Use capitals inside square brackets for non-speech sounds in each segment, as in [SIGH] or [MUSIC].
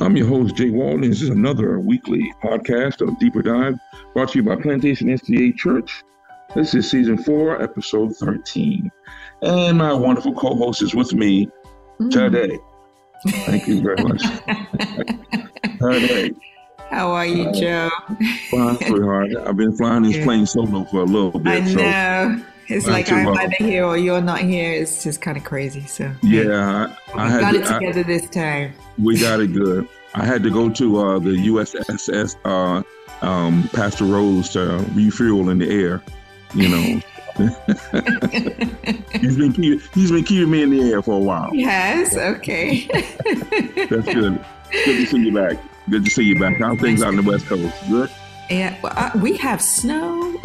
I'm your host, Jay Walden. This is another weekly podcast of Deeper Dive brought to you by Plantation SDA Church. This is season four, episode 13. And my wonderful co host is with me today. Thank you very much. [LAUGHS] today. How are you, uh, Joe? Fine, sweetheart. I've been flying this [LAUGHS] plane solo for a little bit. I know. So it's like I'm either here or you're not here. It's just kind of crazy. So yeah, I, I got to, it together I, this time. We got it good. I had to go to uh, the USS uh, um, Pastor Rose to refuel in the air. You know, [LAUGHS] [LAUGHS] he's been keep, he's been keeping me in the air for a while. Yes. Okay. [LAUGHS] That's good. Good to see you back. Good to see you back. How things out on the West Coast? Good. Yeah, well, uh, we have snow.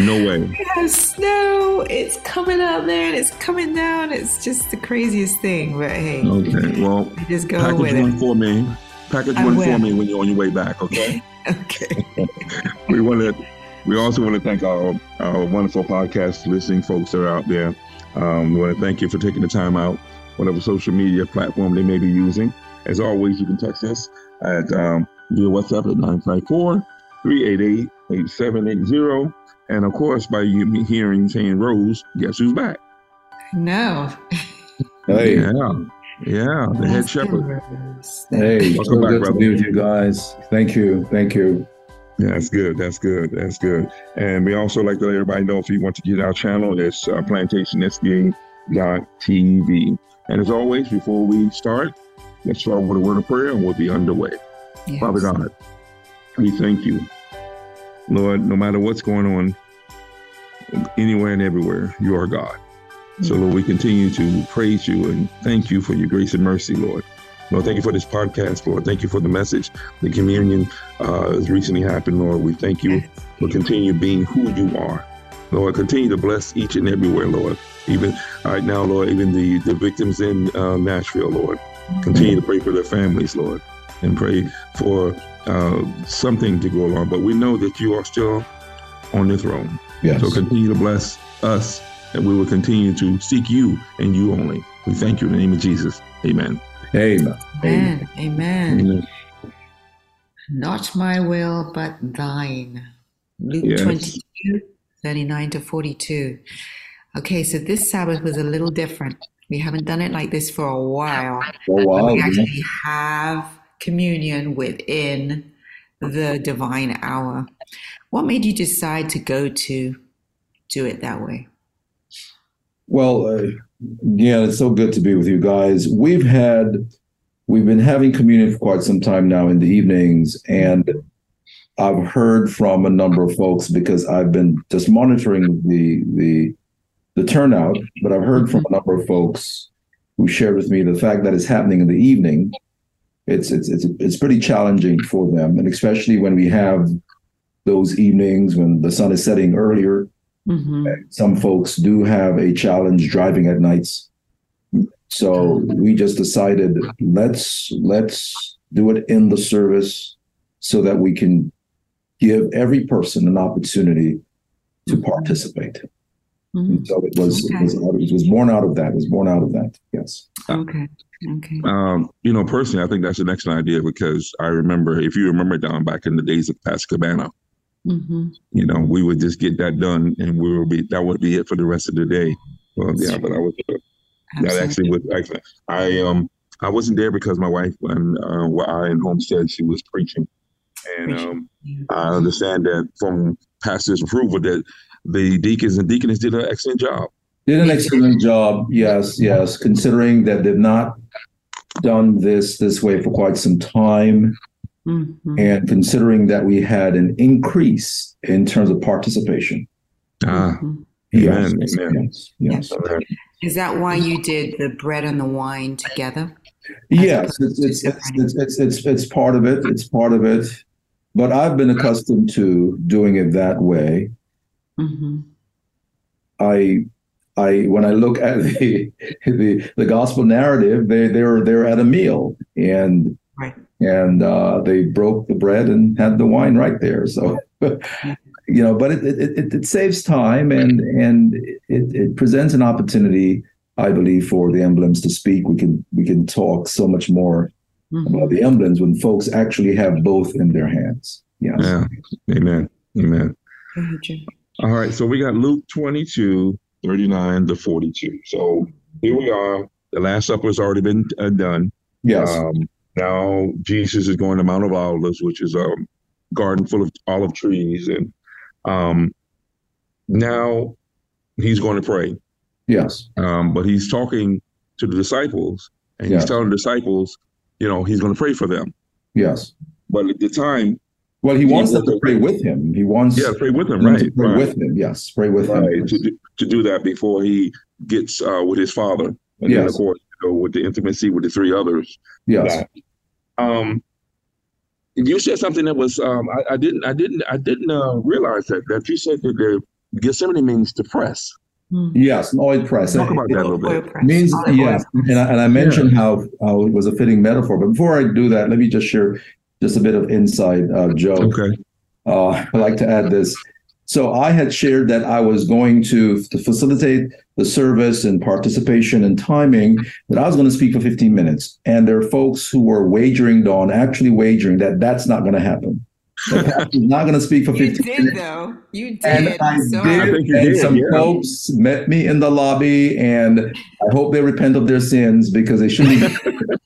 No way. We have snow. It's coming out there and it's coming down. It's just the craziest thing. But hey, okay. Well, just go package with one it. for me. Package I one will. for me when you're on your way back. Okay. [LAUGHS] okay. [LAUGHS] we want to. We also want to thank our, our wonderful podcast listening folks that are out there. Um, we want to thank you for taking the time out, whatever social media platform they may be using. As always, you can text us at um, via WhatsApp at 954 388 8780. And of course, by you hearing saying Rose, guess who's back? No. [LAUGHS] Hey. Yeah. Yeah. The head shepherd. Hey, welcome so back, good brother. to be with you guys. Thank you. Thank you. Yeah, that's good. That's good. That's good. And we also like to let everybody know if you want to get our channel, it's uh, TV. And as always, before we start, let's start with a word of prayer and we'll be underway. Yes. Father God, we thank you Lord, no matter what's going on, anywhere and everywhere, you are God. So, Lord, we continue to praise you and thank you for your grace and mercy, Lord. Lord, thank you for this podcast, Lord. Thank you for the message. The communion uh, has recently happened, Lord. We thank you for continue being who you are. Lord, continue to bless each and everywhere, Lord. Even right now, Lord, even the, the victims in uh, Nashville, Lord. Continue to pray for their families, Lord, and pray for uh, something to go along. But we know that you are still on the throne. Yes. So continue to bless us, and we will continue to seek you and you only. We thank you in the name of Jesus. Amen. Amen. Amen. Amen. Amen. Not my will, but thine. Luke yes. 22, 39 to 42. Okay, so this Sabbath was a little different. We haven't done it like this for a while. For a while. We actually have communion within the divine hour. What made you decide to go to do it that way? Well, uh, yeah, it's so good to be with you guys. We've had, we've been having communion for quite some time now in the evenings, and I've heard from a number of folks because I've been just monitoring the the the turnout, but I've heard from a number of folks who shared with me the fact that it's happening in the evening it's it's it's it's pretty challenging for them, and especially when we have those evenings when the sun is setting earlier. Mm-hmm. Some folks do have a challenge driving at nights. So we just decided let's let's do it in the service so that we can give every person an opportunity to mm-hmm. participate. Mm-hmm. So it was, okay. it was it was born out of that. It was born out of that. Yes. Okay. Okay. Um, you know, personally, I think that's an excellent idea because I remember, if you remember down back in the days of Pastor Cabana, mm-hmm. you know, we would just get that done and we would be, that would be it for the rest of the day. Well, yeah, but I was, uh, that actually was excellent. I, um, I wasn't there because my wife, and uh, I in Homestead, she was preaching. And um, I understand that from pastor's approval that the deacons and deaconess did an excellent job. Did an excellent job. Yes, yes. Considering that they've not done this this way for quite some time, mm-hmm. and considering that we had an increase in terms of participation. Ah, mm-hmm. yes, amen. Yes, yes. yes. Is that why you did the bread and the wine together? Yes, it's it's, it's it's, it's it's it's part of it. It's part of it. But I've been accustomed to doing it that way. Mm-hmm. I I when I look at [LAUGHS] the the, the gospel narrative, they they're they're at a meal and right. and uh, they broke the bread and had the wine right there. So [LAUGHS] you know, but it it, it, saves time and and it, it presents an opportunity, I believe, for the emblems to speak. We can we can talk so much more mm-hmm. about the emblems when folks actually have both in their hands. Yes. Yeah. Amen. Amen. All right. So we got Luke 22, 39 to 42. So here we are. The Last Supper has already been uh, done. Yes. Um, now Jesus is going to Mount of Olives, which is a garden full of olive trees. And um, now he's going to pray. Yes. Um, but he's talking to the disciples and yes. he's telling the disciples, you know, he's going to pray for them. Yes. But at the time, well, he wants them to pray with him. He wants yeah, pray with him, right? pray right. with him, yes, pray with right. him to do, to do that before he gets uh, with his father, and yes. then of course you know, with the intimacy with the three others. Yes. Um, you said something that was um, I, I, didn't I didn't I didn't uh, realize that that you said that the Gethsemane means to press. Hmm. Yes, oil press. Talk about that a little bit. Means yes, and I, and I mentioned yeah. how, how it was a fitting metaphor. But before I do that, let me just share just a bit of inside uh, joke. Okay. Uh, I like to add this. So I had shared that I was going to, to facilitate the service and participation and timing, that I was going to speak for 15 minutes. And there are folks who were wagering, Dawn, actually wagering that that's not going to happen. That not going to speak for 15 you did, minutes. though. You did. And I so did. I and did, some yeah. folks met me in the lobby, and I hope they repent of their sins because they shouldn't.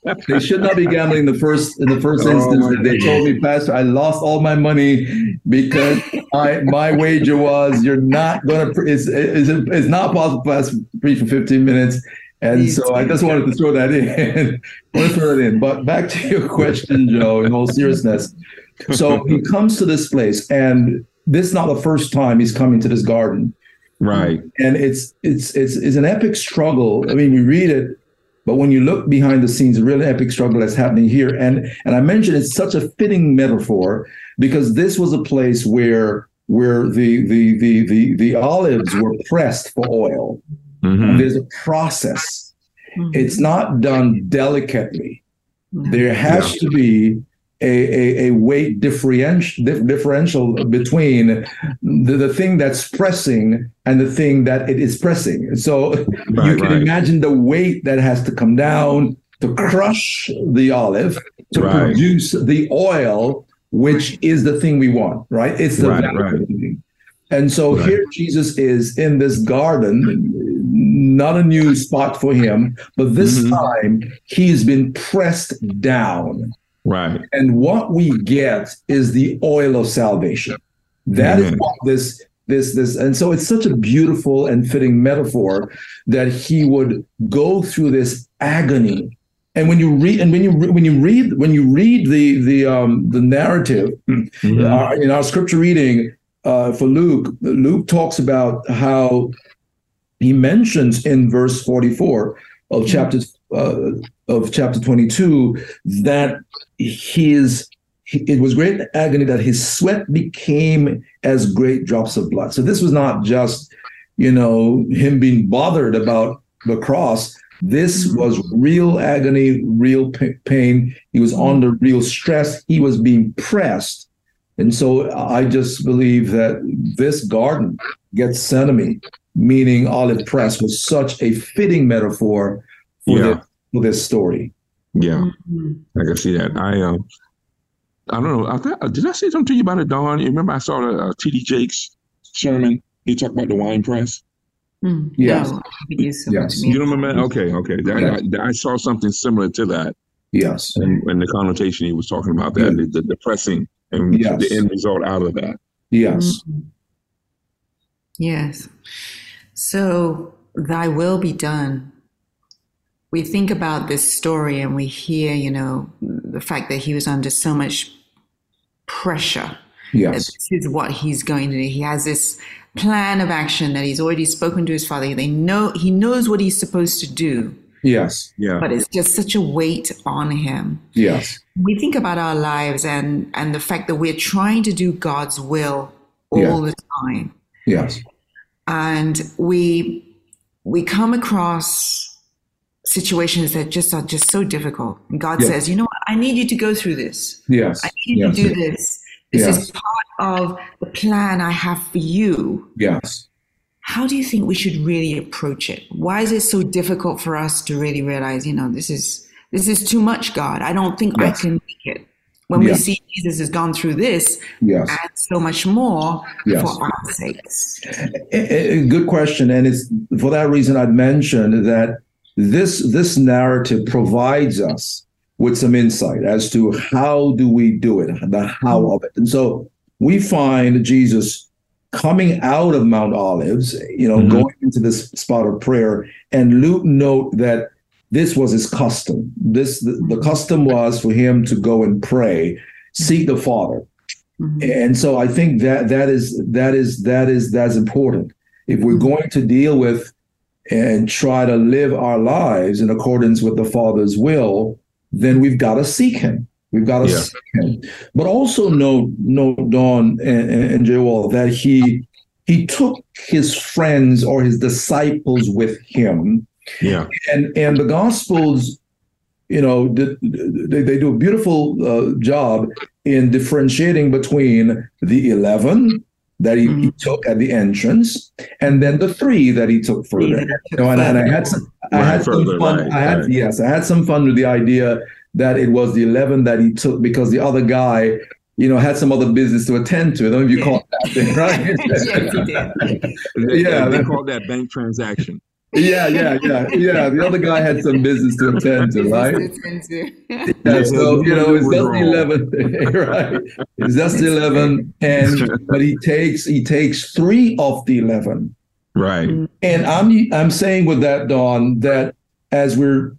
[LAUGHS] they should not be gambling the first in the first oh, instance. They told me, Pastor, I lost all my money because I my wager was you're not going to. It's, it's it's not possible for us to preach for 15 minutes. And so I just wanted to throw that in. [LAUGHS] want to throw that in. But back to your question, Joe, in all seriousness. So [LAUGHS] he comes to this place, and this is not the first time he's coming to this garden. Right. And it's it's it's it's an epic struggle. I mean, you read it, but when you look behind the scenes, a really epic struggle that's happening here. And and I mentioned it's such a fitting metaphor because this was a place where where the the the the, the olives were pressed for oil. Mm-hmm. There's a process. Mm-hmm. It's not done delicately. No. There has yeah. to be a, a, a weight differential, differential between the, the thing that's pressing and the thing that it is pressing. So [LAUGHS] right, you can right. imagine the weight that has to come down to crush the olive to right. produce the oil, which is the thing we want, right? It's the right, And so here Jesus is in this garden, not a new spot for him, but this mm-hmm. time he's been pressed down. Right. And what we get is the oil of salvation. That mm-hmm. is what this this this and so it's such a beautiful and fitting metaphor that he would go through this agony and when you read and when you when you read when you read the the um the narrative mm-hmm. uh, in our scripture reading uh, for Luke Luke talks about how he mentions in verse 44 of chapter uh, of chapter 22 that his it was great agony that his sweat became as great drops of blood. So this was not just, you know, him being bothered about the cross. This was real agony, real pain. He was under real stress. He was being pressed. And so I just believe that this garden, Gethsemane, meaning olive press, was such a fitting metaphor for, yeah. this, for this story. Yeah, mm-hmm. I can see that. I um, I don't know. I thought, did I say something to you about it, Dawn? You remember I saw the uh, T.D. Jakes sermon. He talked about the wine press. Mm, yes. No, yes. You don't remember? Okay, okay. That, I, I, saw something similar to that. Yes. And, and the connotation he was talking about that, yeah. the, the depressing and yes. the end result out of that. Yes. Mm-hmm. Yes. So, thy will be done we think about this story and we hear, you know, the fact that he was under so much pressure. Yes. this is what he's going to do. He has this plan of action that he's already spoken to his father. They know he knows what he's supposed to do. Yes. Yeah. But it's just such a weight on him. Yes. We think about our lives and and the fact that we're trying to do God's will all yeah. the time. Yes. And we we come across situations that just are just so difficult. And God yes. says, you know what? I need you to go through this. Yes. I need you yes. to do this. This yes. is part of the plan I have for you. Yes. How do you think we should really approach it? Why is it so difficult for us to really realize, you know, this is this is too much, God. I don't think. I can make it. When we see Jesus has gone through this yes. and so much more for our sakes. Good question. And it's for that reason I'd mentioned that this this narrative provides us with some insight as to how do we do it, the how of it. And so we find Jesus coming out of Mount Olives, you know, mm-hmm. going into this spot of prayer, and Luke note that this was his custom. This the, the custom was for him to go and pray, seek the Father. Mm-hmm. And so I think that that is that is that is that's important. If we're mm-hmm. going to deal with and try to live our lives in accordance with the Father's will, then we've got to seek Him. We've got to yeah. seek Him. But also know, know Dawn and, and Jay Wall that He He took His friends or His disciples with Him. Yeah. And and the Gospels, you know, they, they do a beautiful uh, job in differentiating between the eleven that he, mm-hmm. he, took at the entrance, and then the three that he took further. You know, and, and, I had some, I right, had further, some fun. Right, I had right. yes, I had some fun with the idea that it was the eleven that he took because the other guy, you know, had some other business to attend to. I don't know if you yeah. caught that, [LAUGHS] right? [LAUGHS] yeah, they, they called that bank transaction yeah, yeah, yeah, yeah. The other guy had some business to attend to, right? yeah, so you know, it's just eleven, [LAUGHS] right? It's just eleven, and but he takes he takes three of the eleven, right? And I'm I'm saying with that, Dawn, that as we're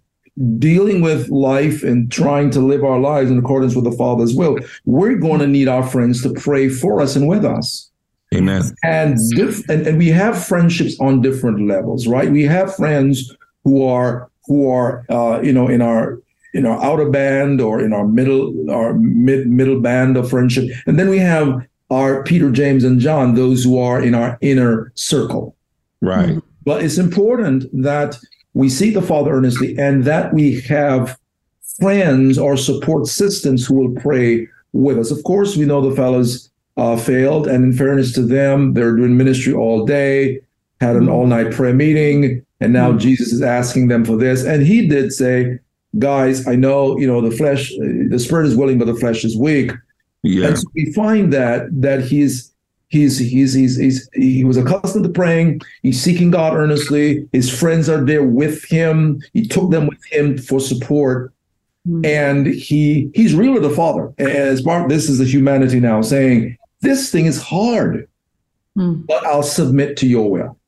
dealing with life and trying to live our lives in accordance with the Father's will, we're going to need our friends to pray for us and with us. Amen. And, diff- and and we have friendships on different levels, right? We have friends who are who are uh, you know in our in our outer band or in our middle our mid middle band of friendship, and then we have our Peter, James, and John, those who are in our inner circle. Right. But it's important that we seek the Father earnestly and that we have friends or support systems who will pray with us. Of course, we know the fellows uh, failed. And in fairness to them, they're doing ministry all day, had an all night prayer meeting, and now mm-hmm. Jesus is asking them for this. And he did say, guys, I know, you know, the flesh, the spirit is willing, but the flesh is weak. Yeah. And so we find that that he's he's he's he's, he's he was accustomed to praying. He's seeking God earnestly. His friends are there with him. He took them with him for support. Mm-hmm. And he he's real to the Father. As part this is the humanity now saying, this thing is hard, mm. but I'll submit to your will.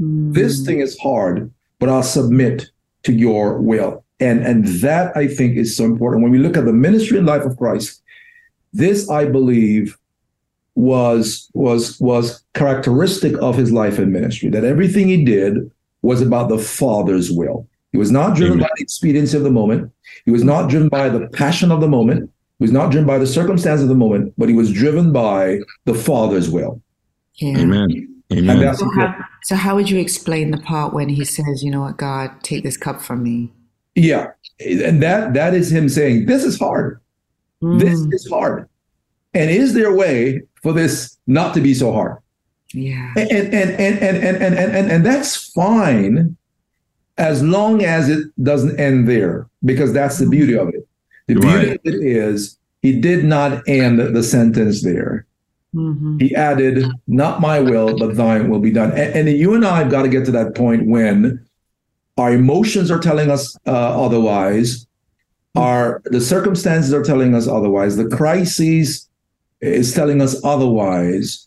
Mm. This thing is hard, but I'll submit to your will. And, and that I think is so important. When we look at the ministry and life of Christ, this I believe was was was characteristic of his life and ministry that everything he did was about the father's will he was not driven Amen. by the expediency of the moment he was not driven by the passion of the moment he was not driven by the circumstance of the moment, but he was driven by the Father's will. Yeah. Amen. Amen. So how, so how would you explain the part when he says, "You know what, God, take this cup from me"? Yeah, and that that is him saying, "This is hard. Mm. This is hard." And is there a way for this not to be so hard? Yeah. And and and and and and and, and, and that's fine as long as it doesn't end there, because that's the beauty of it. The beauty right. of it is he did not end the sentence there. Mm-hmm. He added, Not my will, but thine will be done. And, and, you and I have got to get to that point when our emotions are telling us uh, otherwise, our the circumstances are telling us otherwise, the crises is telling us otherwise.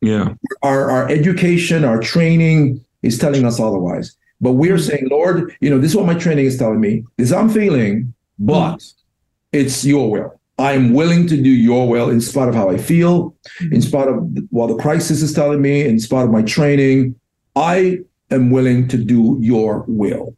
Yeah. Our our education, our training is telling us otherwise. But we're mm-hmm. saying, Lord, you know, this is what my training is telling me. This I'm feeling, but mm-hmm it's your will. I'm willing to do your will in spite of how I feel, in spite of what the crisis is telling me, in spite of my training. I am willing to do your will.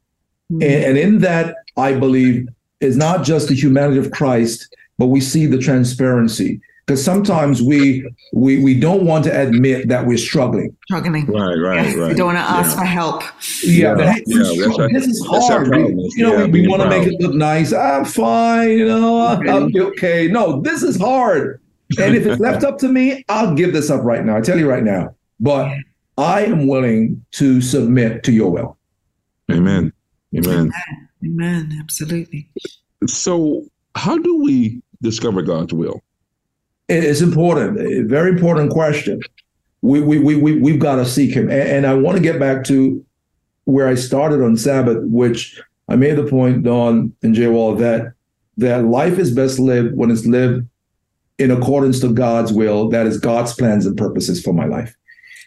Mm-hmm. And, and in that, I believe is not just the humanity of Christ, but we see the transparency because sometimes we we we don't want to admit that we're struggling. Struggling. Right, right, yes. right. We don't want to ask yeah. for help. Yeah, yeah, yeah this is hard. We, you know, we, we want to make it look nice. I'm fine. You know, okay. I'll be okay. No, this is hard. And if it's [LAUGHS] left up to me, I'll give this up right now. I tell you right now. But I am willing to submit to your will. Amen. Amen. Amen. Absolutely. So, how do we discover God's will? It's important, a very important question. We, we, we, we, we've got to seek Him. And, and I want to get back to where I started on Sabbath, which I made the point, Dawn and Jay Wall, that that life is best lived when it's lived in accordance to God's will, that is God's plans and purposes for my life.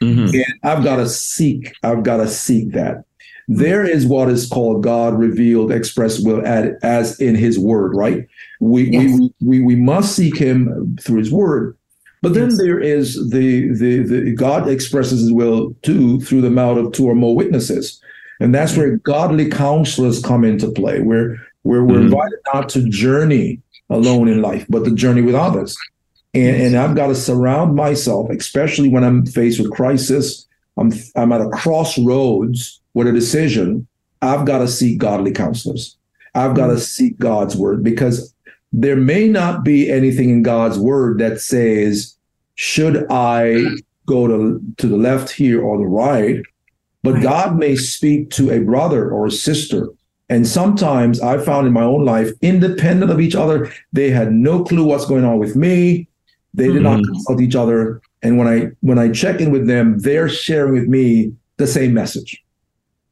Mm-hmm. And I've got to seek, I've got to seek that. There is what is called God revealed express will as in his word, right? We, yes. we, we, we must seek him through his word. But then yes. there is the, the, the God expresses his will too through the mouth of two or more witnesses. And that's where godly counselors come into play, where, where we're mm-hmm. invited not to journey alone in life, but to journey with others. And, and I've got to surround myself, especially when I'm faced with crisis. I'm, I'm at a crossroads with a decision. I've got to seek godly counselors. I've got to seek God's word because there may not be anything in God's word that says, should I go to, to the left here or the right? But God may speak to a brother or a sister and sometimes I found in my own life, independent of each other, they had no clue what's going on with me. They did mm-hmm. not consult each other. And when I when I check in with them, they're sharing with me the same message.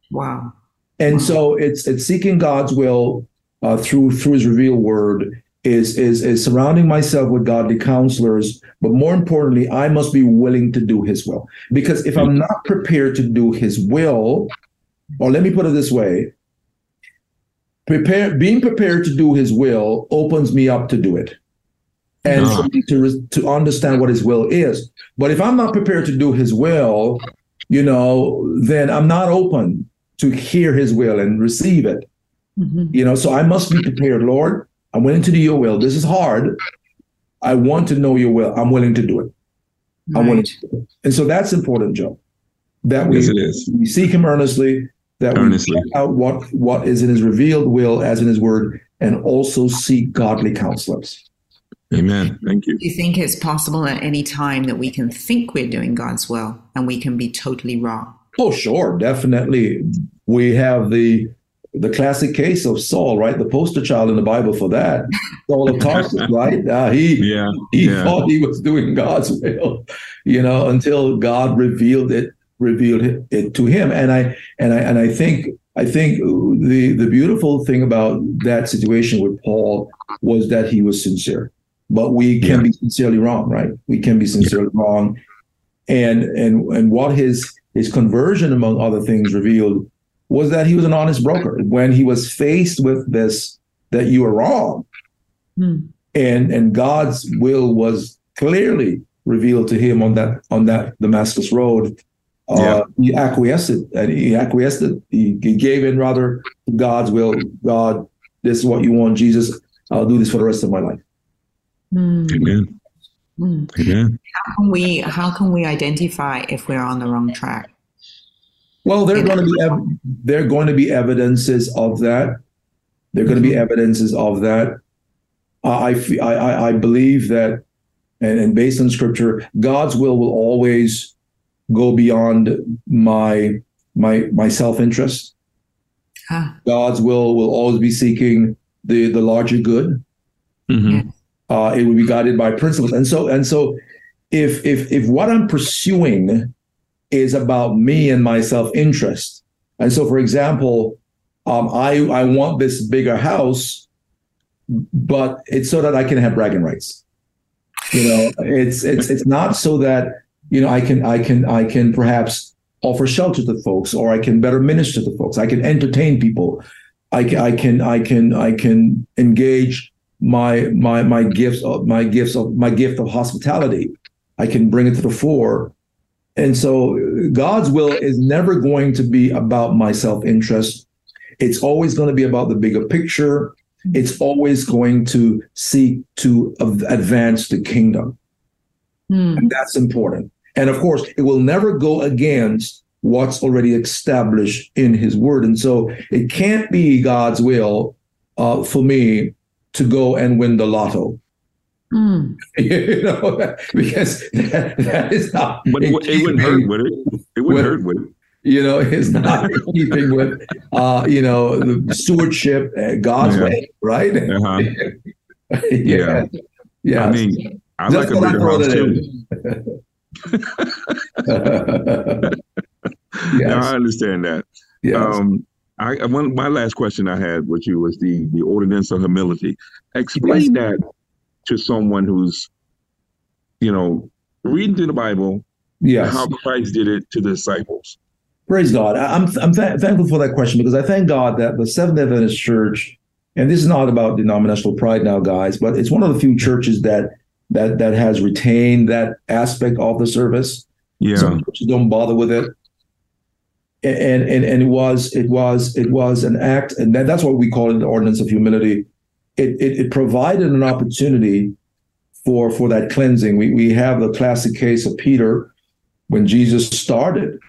Wow. And wow. so it's it's seeking God's will uh, through through His revealed Word is is is surrounding myself with godly counselors. But more importantly, I must be willing to do His will. Because if I'm not prepared to do His will, or let me put it this way, prepare being prepared to do his will opens me up to do it and uh-huh. to to understand what his will is but if i'm not prepared to do his will you know then i'm not open to hear his will and receive it mm-hmm. you know so i must be prepared lord i'm willing to do your will. This is hard. I want to know your will. I'm willing to do it. Right. i'm willing to do it. And so that's important joe that we, yes, we seek him earnestly that Earnestly. we check out what what is in his revealed will as in his word and also seek godly counselors. Amen. Thank you. Do you think it's possible at any time that we can think we're doing god's will and we can be totally wrong? Oh sure. Definitely. We have the the classic case of Saul, right? The poster child in the Bible for that. Saul of Tarsus, [LAUGHS] right? Uh, he yeah, he yeah. thought he was doing God's will, you know, until God revealed it revealed it to him. And I and I and I think I think the the beautiful thing about that situation with Paul was that he was sincere. But we can yeah. be sincerely wrong, right? We can be sincerely yeah. wrong. And and and what his his conversion, among other things, revealed was that he was an honest broker. When he was faced with this, that you were wrong, hmm. and and God's will was clearly revealed to him on that on that Damascus road yeah. Uh, he acquiesced and he acquiesced. He, he, gave in rather God's will. God, this is what you want, Jesus. I'll do this for the rest of my life. Mm. Amen. Mm. Amen. How can we how can we identify if we're on the wrong track? Well, there are going to be ev- there are going to be evidences of that. There are going to be mm-hmm. evidences of that. I, I, I believe that, and, and based on scripture, God's will will always go beyond my my my self-interest. Ah. God's will will always be seeking the the larger good. Mm-hmm. Uh, it will be guided by principles, and so and so. If if if what I'm pursuing is about me and my self-interest, and so for example, um, I I want this bigger house, but it's so that I can have bragging rights. You know, it's it's it's not so that you know, I can I can I can perhaps offer shelter to folks, or I can better minister to folks. I can entertain people. I can I can I can I can engage my my my gifts of my gifts of my gift of hospitality. I can bring it to the fore. And so God's will is never going to be about my self-interest. It's always going to be about the bigger picture. It's always going to seek to advance the kingdom. Mm. And that's important. And of course, it will never go against what's already established in his word. And so it can't be God's will uh, for me to go and win the lotto. Mm. [LAUGHS] you know, [LAUGHS] because that, that is not. But it, it wouldn't hurt, would it? It wouldn't hurt, would it? you know, is not [LAUGHS] keeping with, uh, you know, the stewardship uh, God's yeah. way, right? Uh-huh. yeah. yeah. I mean, I Just like a bigger house too. yes. No, I understand that. Yes. Um, I one my last question I had with you was the the ordinance of humility. Explain yes. that to someone who's, you know, reading through the Bible. Yes. How Christ did it to the disciples. Praise God. I'm I'm th- thankful for that question because I thank God that the Seventh Adventist Church, and this is not about denominational pride now, guys, but it's one of the few churches that that that has retained that aspect of the service. Yeah. Some churches don't bother with it and and and it was it was it was an act, and that, that's what we call it the ordinance of humility. It, it, it provided an opportunity for for that cleansing. We we have the classic case of Peter when Jesus started.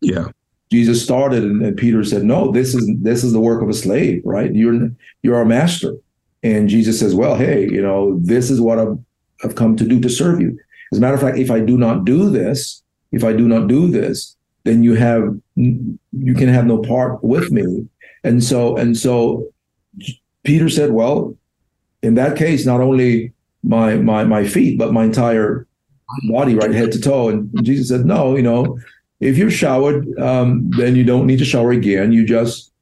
Yeah. Jesus started and, and, Peter said, No, this is this is the work of a slave, right? You're you're our master. And Jesus says, Well, hey, you know, this is what I've, I've come to do to serve you. As a matter of fact, if I do not do this, if I do not do this, then you have you can have no part with me. And so and so Peter said, well, in that case, not only my my my feet, but my entire body, right, head to toe. And Jesus said, no, you know, if you're showered, um, then you don't need to shower again. You just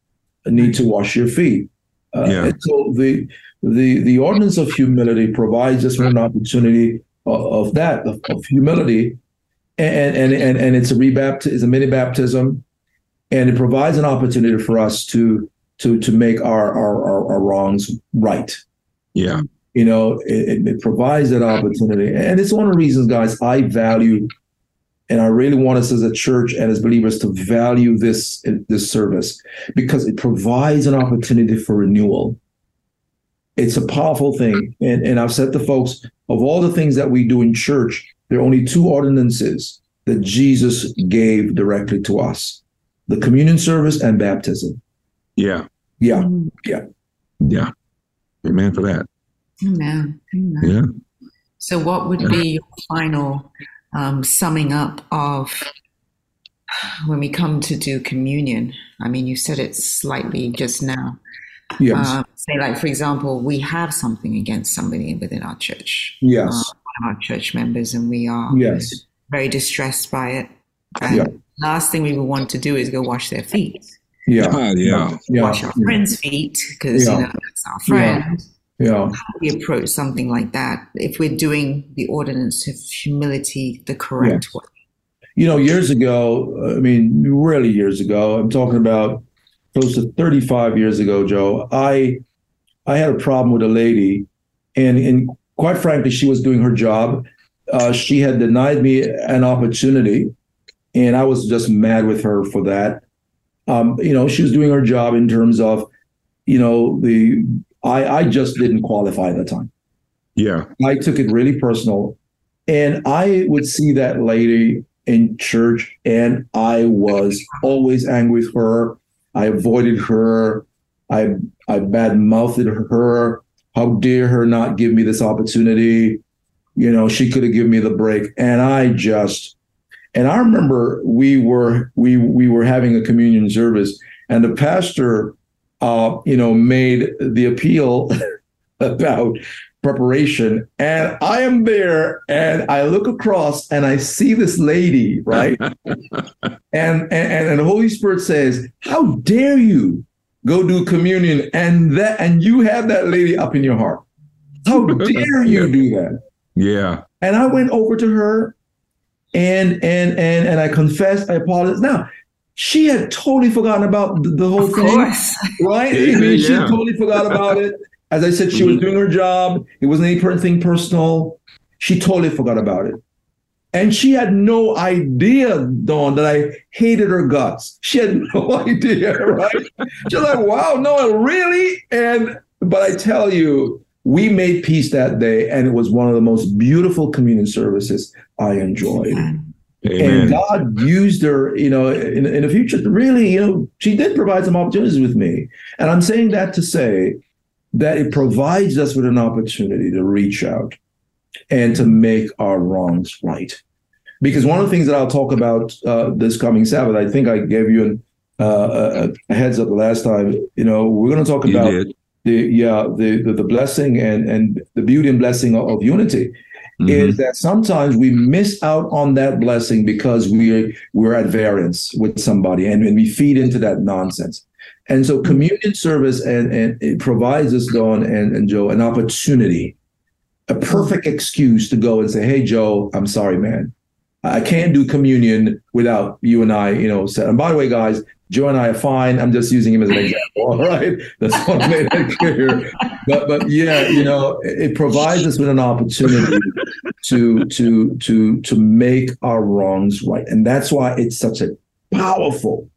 need to wash your feet. Uh, yeah. so the the the ordinance of humility provides us with an opportunity of, of that of, of humility and and and, and it's a rebaptism, it's a mini baptism, and it provides an opportunity for us to to to make our our, our, our wrongs right. Yeah, you know, it, it provides that opportunity, and it's one of the reasons, guys, I value, and I really want us as a church and as believers to value this this service because it provides an opportunity for renewal. It's a powerful thing, and and I've said to folks of all the things that we do in church there are only two ordinances that Jesus gave directly to us the communion service and baptism. Yeah. Yeah. Yeah. Yeah. Amen for that. Amen. Amen. Yeah. So, what would be your final um, summing up of when we come to do communion? I mean, you said it slightly just now. Yes. Uh, say, like, for example, we have something against somebody within our church. Yes. Uh, our church members and we are yes. very distressed by it. And yeah. last thing we would want to do is go wash their feet. Yeah. Uh, yeah. yeah. Wash our yeah. friends' feet because yeah. you know that's our friend. Yeah. How do we approach something like that if we're doing the ordinance of humility the correct way? You know, years ago, I mean, really years ago, I'm talking about close to 35 years ago, Joe, I I had a problem with a lady and and quite frankly, she was doing her job. Uh, she had denied me an opportunity, and I was just mad with her for that. Um, you know, she was doing her job in terms of, you know, the I I just didn't qualify at the time. Yeah, I took it really personal, and I would see that lady in church, and I was always angry with her. I avoided her. I I bad mouthed her. How dare her not give me this opportunity? You know, she could have given me the break. And I just, and I remember we were we we were having a communion service, and the pastor, uh, you know, made the appeal [LAUGHS] about preparation. And i am there and i look across and i see this lady right? [LAUGHS] And, and and the holy spirit says how dare you go do communion and that and you have that lady up in your heart? How [LAUGHS] dare you do that? Yeah. And i went over to her and and and and i confessed i apologized now she had totally forgotten about the, the whole of thing course. right i [LAUGHS] mean yeah. she totally forgot about it as i said she mm-hmm. was doing her job it wasn't anything personal she totally forgot about it and she had no idea, Dawn, that I hated her guts. She had [LAUGHS] no idea, right? She's like, wow, no, really? And but I tell you, we made peace that day, and it was one of the most beautiful communion services I enjoyed. Amen. And God used her, you know, in, in the future. Really, you know, she did provide some opportunities with me. And I'm saying that to say that it provides us with an opportunity to reach out and to make our wrongs right. because one of the things that I'll talk about uh, this coming Sabbath, I think I gave you an, uh, a, a, heads up the last time. You know, we're going to talk about the yeah the, the, the blessing and and the beauty and blessing of, of unity. Mm-hmm. Is that sometimes we miss out on that blessing because we're we're at variance with somebody and, and we feed into that nonsense. And so communion service and, and it provides us, Dawn and, and Joe, an opportunity, a perfect excuse to go and say, Hey Joe, I'm sorry, man. I can't do communion without you and I, you know, said. And by the way, guys, Joe and I are fine. I'm just using him as an [LAUGHS] example. All right. That's what I made it clear. But but yeah, you know, it provides us with an opportunity to to to to make our wrongs right. And that's why it's such a powerful,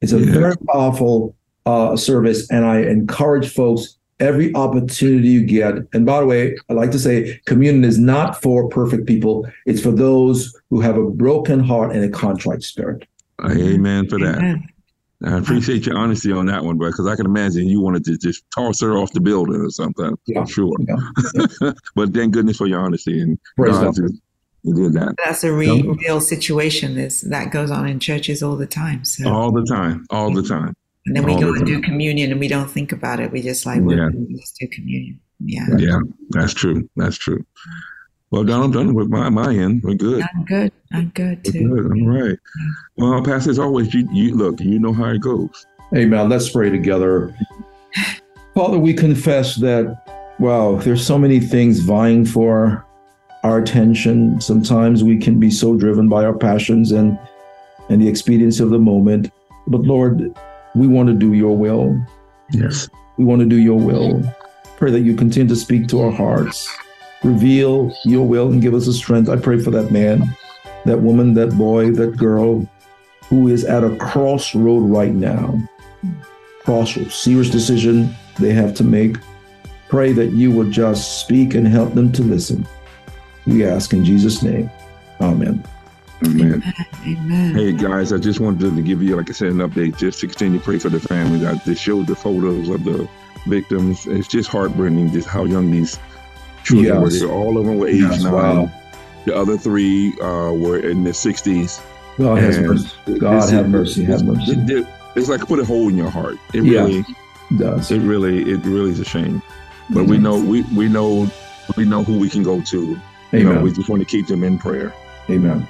it's a yeah. very powerful uh, service. And I encourage folks every opportunity you get. And by the way, I like to say communion is not for perfect people, it's for those who have a broken heart and a contrite spirit. Amen for that. Amen. I appreciate your honesty on that one, bro, because I can imagine you wanted to just toss her off the building or something. Yeah. sure. Yeah. [LAUGHS] but thank goodness for your honesty and Praise God you did that. That's a re- real situation. This that goes on in churches all the time. So all the time, all the time. And then we go and do communion and we don't think about it. We just like, well, yeah. let's do communion. Yeah. Yeah, that's true. That's true. Well, Dawn, I'm done with my, my end. We're good. I'm good. I'm good too. Good. All right. Well, Pastor, as always, you, you look, you know how it goes. Amen. Let's pray together. Father, we confess that, wow, there's so many things vying for our attention. Sometimes we can be so driven by our passions and and the expedience of the moment. But Lord, we want to do your will. Yes. We want to do your will. Pray that you continue to speak to our hearts. Reveal your will and give us the strength. I pray for that man, that woman, that boy, that girl who is at a crossroad right now. Crossroad, serious decision they have to make. Pray that you will just speak and help them to listen. We ask in Jesus' name. Amen. Amen. Amen. Hey guys, I just wanted to give you, like I said, an update just to continue to pray for the families. I just showed the photos of the victims. It's just heartbreaking just how young these children yes. were. All of them were age yes, nine. Wow. The other three uh, were in their sixties. God has mercy. God have mercy. Have mercy. It, it's like put a hole in your heart. It yeah, really does. It really, it really is a shame. But we know, we we know, we know who we can go to. Amen. You know, we just want to keep them in prayer. Amen.